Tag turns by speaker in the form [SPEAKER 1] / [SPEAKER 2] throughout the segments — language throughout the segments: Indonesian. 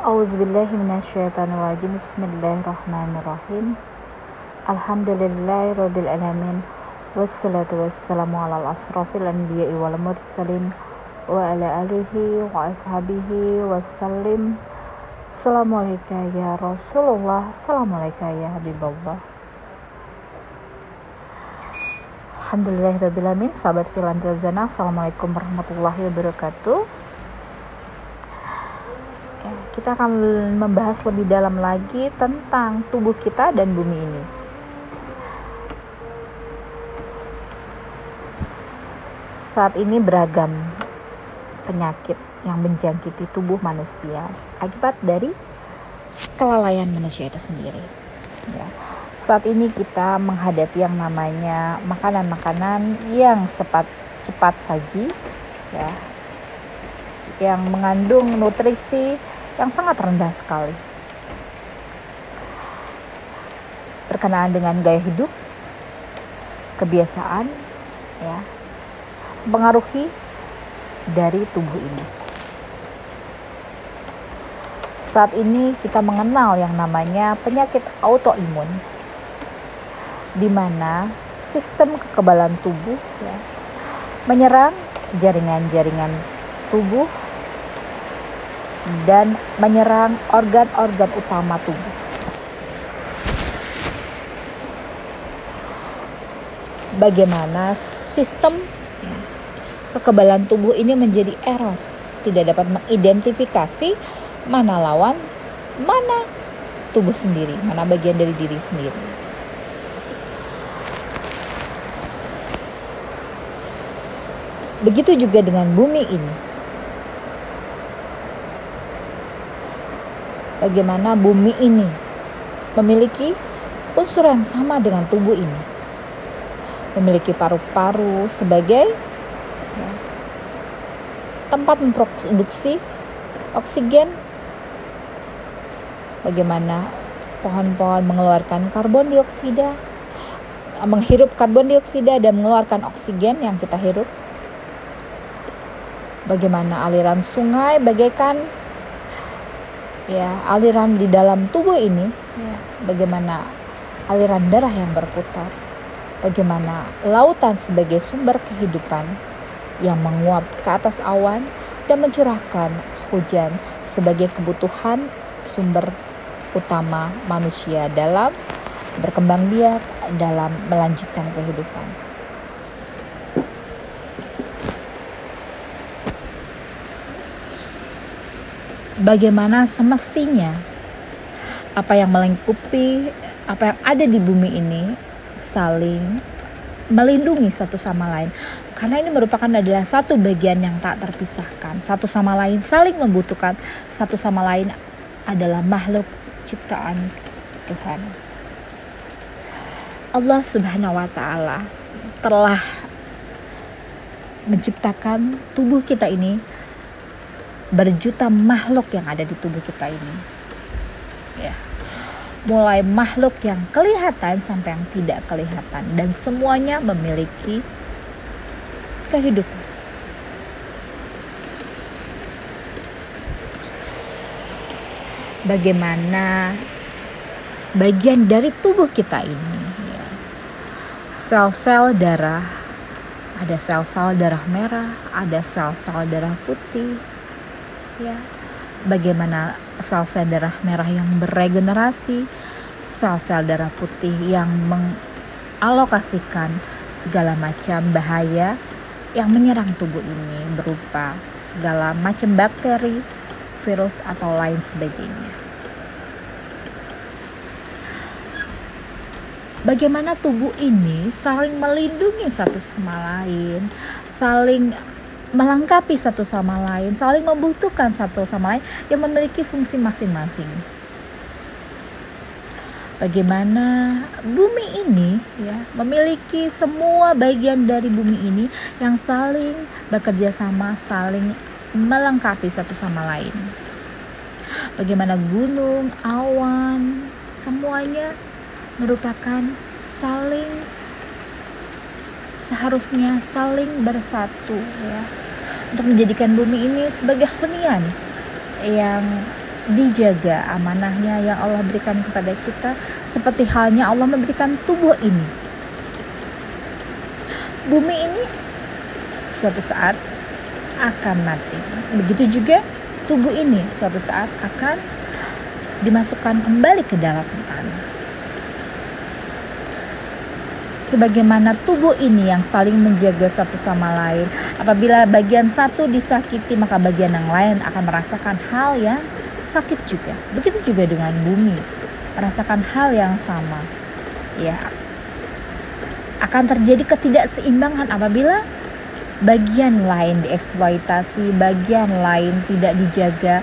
[SPEAKER 1] Auzubillahiminasyaitonirrajim Bismillahirrahmanirrahim. Alhamdulillahirrabbilalamin Wassalatu wassalamu ala asrafil anbiya'i wal mursalin Wa ala alihi wa ashabihi wassalim. Assalamualaikum ya Rasulullah. Assalamualaikum ya Habibullah. Alhamdulillahirrabbilalamin Sahabat filantil zana Assalamualaikum warahmatullahi wabarakatuh kita akan membahas lebih dalam lagi tentang tubuh kita dan bumi ini. Saat ini beragam penyakit yang menjangkiti tubuh manusia akibat dari kelalaian manusia itu sendiri. Ya. Saat ini kita menghadapi yang namanya makanan-makanan yang cepat cepat saji, ya, yang mengandung nutrisi yang sangat rendah sekali. Berkenaan dengan gaya hidup, kebiasaan, ya, pengaruhi dari tubuh ini. Saat ini kita mengenal yang namanya penyakit autoimun, di mana sistem kekebalan tubuh ya, menyerang jaringan-jaringan tubuh dan menyerang organ-organ utama tubuh. Bagaimana sistem ya, kekebalan tubuh ini menjadi error, tidak dapat mengidentifikasi mana lawan, mana tubuh sendiri, mana bagian dari diri sendiri. Begitu juga dengan bumi ini bagaimana bumi ini memiliki unsur yang sama dengan tubuh ini. Memiliki paru-paru sebagai ya, tempat memproduksi oksigen. Bagaimana pohon-pohon mengeluarkan karbon dioksida, menghirup karbon dioksida dan mengeluarkan oksigen yang kita hirup. Bagaimana aliran sungai bagaikan ya aliran di dalam tubuh ini ya, bagaimana aliran darah yang berputar bagaimana lautan sebagai sumber kehidupan yang menguap ke atas awan dan mencurahkan hujan sebagai kebutuhan sumber utama manusia dalam berkembang biak dalam melanjutkan kehidupan. Bagaimana semestinya apa yang melingkupi apa yang ada di bumi ini saling melindungi satu sama lain. Karena ini merupakan adalah satu bagian yang tak terpisahkan. Satu sama lain saling membutuhkan. Satu sama lain adalah makhluk ciptaan Tuhan. Allah Subhanahu wa taala telah menciptakan tubuh kita ini berjuta makhluk yang ada di tubuh kita ini. Ya. Mulai makhluk yang kelihatan sampai yang tidak kelihatan dan semuanya memiliki kehidupan. Bagaimana bagian dari tubuh kita ini ya. sel-sel darah ada sel-sel darah merah, ada sel-sel darah putih, ya bagaimana sel-sel darah merah yang beregenerasi sel-sel darah putih yang mengalokasikan segala macam bahaya yang menyerang tubuh ini berupa segala macam bakteri, virus atau lain sebagainya. Bagaimana tubuh ini saling melindungi satu sama lain, saling melengkapi satu sama lain, saling membutuhkan satu sama lain yang memiliki fungsi masing-masing. Bagaimana bumi ini ya memiliki semua bagian dari bumi ini yang saling bekerja sama, saling melengkapi satu sama lain. Bagaimana gunung, awan, semuanya merupakan saling seharusnya saling bersatu ya. Untuk menjadikan bumi ini sebagai hunian yang dijaga amanahnya yang Allah berikan kepada kita seperti halnya Allah memberikan tubuh ini. Bumi ini suatu saat akan mati. Begitu juga tubuh ini suatu saat akan dimasukkan kembali ke dalam tanah sebagaimana tubuh ini yang saling menjaga satu sama lain. Apabila bagian satu disakiti, maka bagian yang lain akan merasakan hal yang sakit juga. Begitu juga dengan bumi, merasakan hal yang sama. Ya, akan terjadi ketidakseimbangan apabila bagian lain dieksploitasi, bagian lain tidak dijaga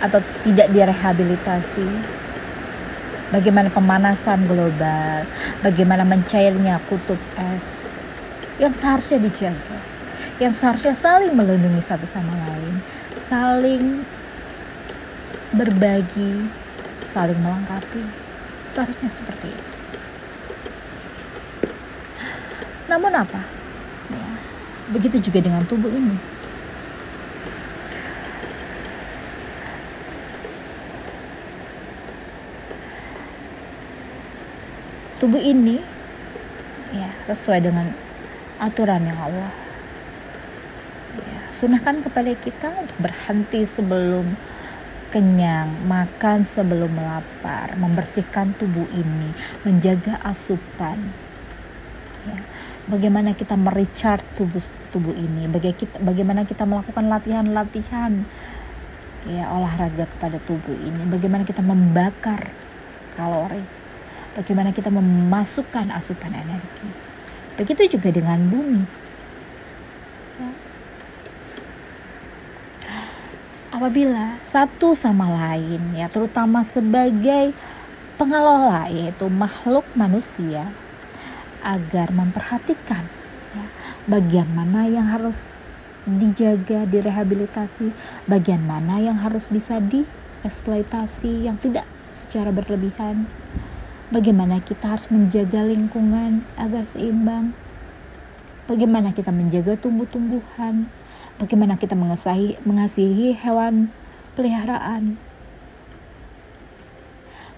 [SPEAKER 1] atau tidak direhabilitasi bagaimana pemanasan global, bagaimana mencairnya kutub es yang seharusnya dijaga, yang seharusnya saling melindungi satu sama lain, saling berbagi, saling melengkapi, seharusnya seperti itu. Namun apa? Ya, begitu juga dengan tubuh ini tubuh ini ya sesuai dengan aturan yang Allah ya, sunahkan kepada kita untuk berhenti sebelum kenyang, makan sebelum lapar, membersihkan tubuh ini, menjaga asupan. Ya. Bagaimana kita merecharge tubuh tubuh ini, bagaimana kita melakukan latihan-latihan ya olahraga kepada tubuh ini, bagaimana kita membakar kalori bagaimana kita memasukkan asupan energi. Begitu juga dengan bumi. Ya. Apabila satu sama lain, ya terutama sebagai pengelola yaitu makhluk manusia, agar memperhatikan ya, bagian mana yang harus dijaga, direhabilitasi, bagian mana yang harus bisa dieksploitasi yang tidak secara berlebihan, Bagaimana kita harus menjaga lingkungan agar seimbang? Bagaimana kita menjaga tumbuh-tumbuhan? Bagaimana kita mengasihi, mengasihi hewan peliharaan?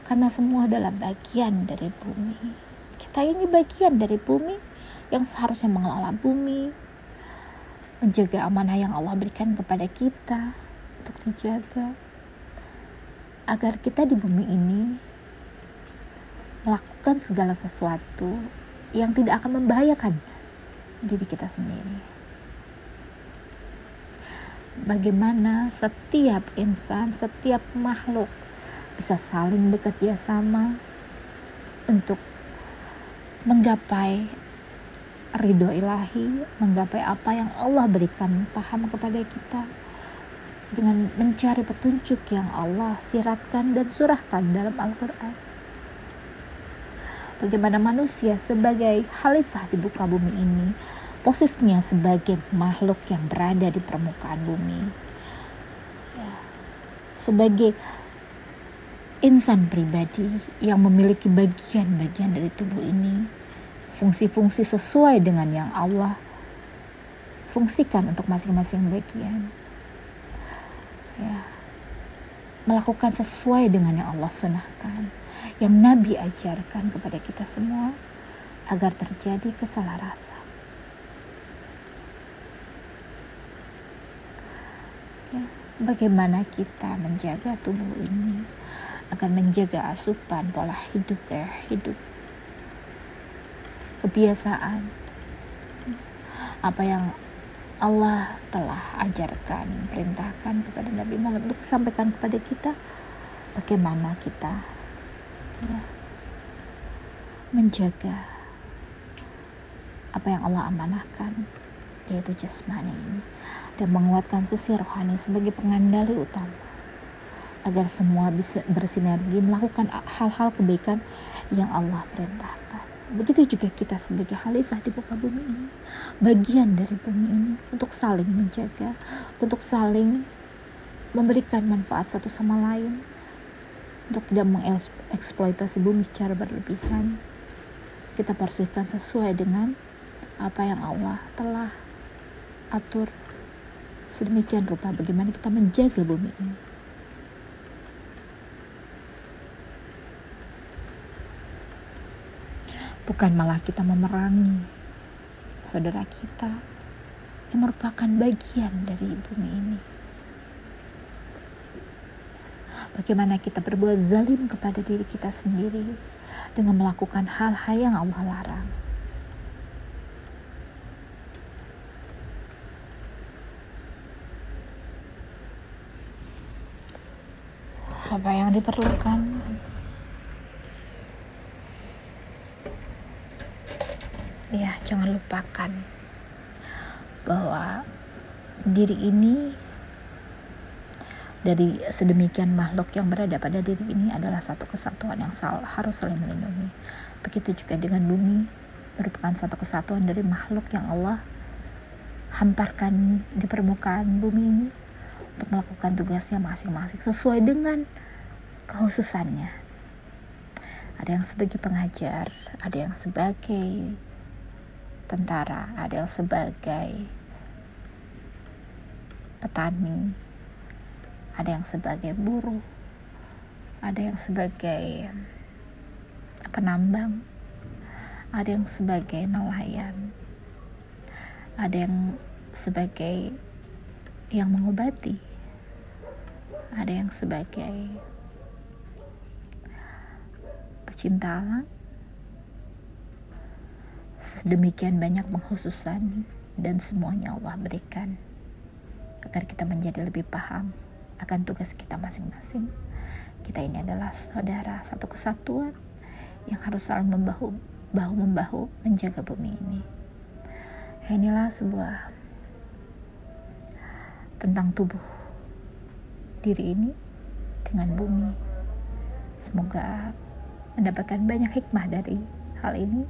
[SPEAKER 1] Karena semua adalah bagian dari bumi. Kita ini bagian dari bumi yang seharusnya mengelola bumi, menjaga amanah yang Allah berikan kepada kita untuk dijaga agar kita di bumi ini melakukan segala sesuatu yang tidak akan membahayakan diri kita sendiri. Bagaimana setiap insan, setiap makhluk bisa saling bekerja sama untuk menggapai ridho ilahi, menggapai apa yang Allah berikan paham kepada kita dengan mencari petunjuk yang Allah siratkan dan surahkan dalam Al-Quran bagaimana manusia sebagai khalifah di buka bumi ini posisinya sebagai makhluk yang berada di permukaan bumi. Ya. sebagai insan pribadi yang memiliki bagian-bagian dari tubuh ini fungsi-fungsi sesuai dengan yang Allah fungsikan untuk masing-masing bagian. Ya. Melakukan sesuai dengan yang Allah sunahkan yang Nabi ajarkan kepada kita semua agar terjadi keselarasan. Ya, bagaimana kita menjaga tubuh ini akan menjaga asupan pola hidup gaya hidup kebiasaan apa yang Allah telah ajarkan, perintahkan kepada Nabi Muhammad untuk sampaikan kepada kita bagaimana kita menjaga apa yang Allah amanahkan yaitu jasmani ini dan menguatkan sisi rohani sebagai pengendali utama agar semua bisa bersinergi melakukan hal-hal kebaikan yang Allah perintahkan. Begitu juga kita sebagai khalifah di muka bumi ini, bagian dari bumi ini untuk saling menjaga, untuk saling memberikan manfaat satu sama lain, untuk tidak mengeksploitasi bumi secara berlebihan. Kita persihkan sesuai dengan apa yang Allah telah atur sedemikian rupa bagaimana kita menjaga bumi ini. Bukan malah kita memerangi saudara kita yang merupakan bagian dari bumi ini. Bagaimana kita berbuat zalim kepada diri kita sendiri dengan melakukan hal-hal yang Allah larang. Apa yang diperlukan? Ya, jangan lupakan bahwa diri ini dari sedemikian makhluk yang berada pada diri ini adalah satu kesatuan yang sal harus saling melindungi. Begitu juga dengan bumi merupakan satu kesatuan dari makhluk yang Allah hamparkan di permukaan bumi ini untuk melakukan tugasnya masing-masing sesuai dengan kekhususannya. Ada yang sebagai pengajar, ada yang sebagai tentara, ada yang sebagai petani, ada yang sebagai buruh, ada yang sebagai penambang, ada yang sebagai nelayan, ada yang sebagai yang mengobati, ada yang sebagai pecinta alam. Sedemikian banyak pengkhususan dan semuanya Allah berikan agar kita menjadi lebih paham akan tugas kita masing-masing. Kita ini adalah saudara satu kesatuan yang harus saling membahu bahu membahu menjaga bumi ini. Inilah sebuah tentang tubuh diri ini dengan bumi. Semoga mendapatkan banyak hikmah dari hal ini,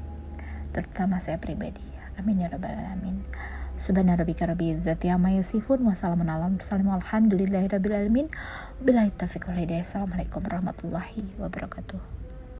[SPEAKER 1] terutama saya pribadi. Amin ya rabbal alamin. Subhana rabbil izzati amma yasifun wa salamun ala mursalin walhamdulillahi rabbil alamin. Taufiq wal hidayah. Assalamualaikum warahmatullahi wabarakatuh.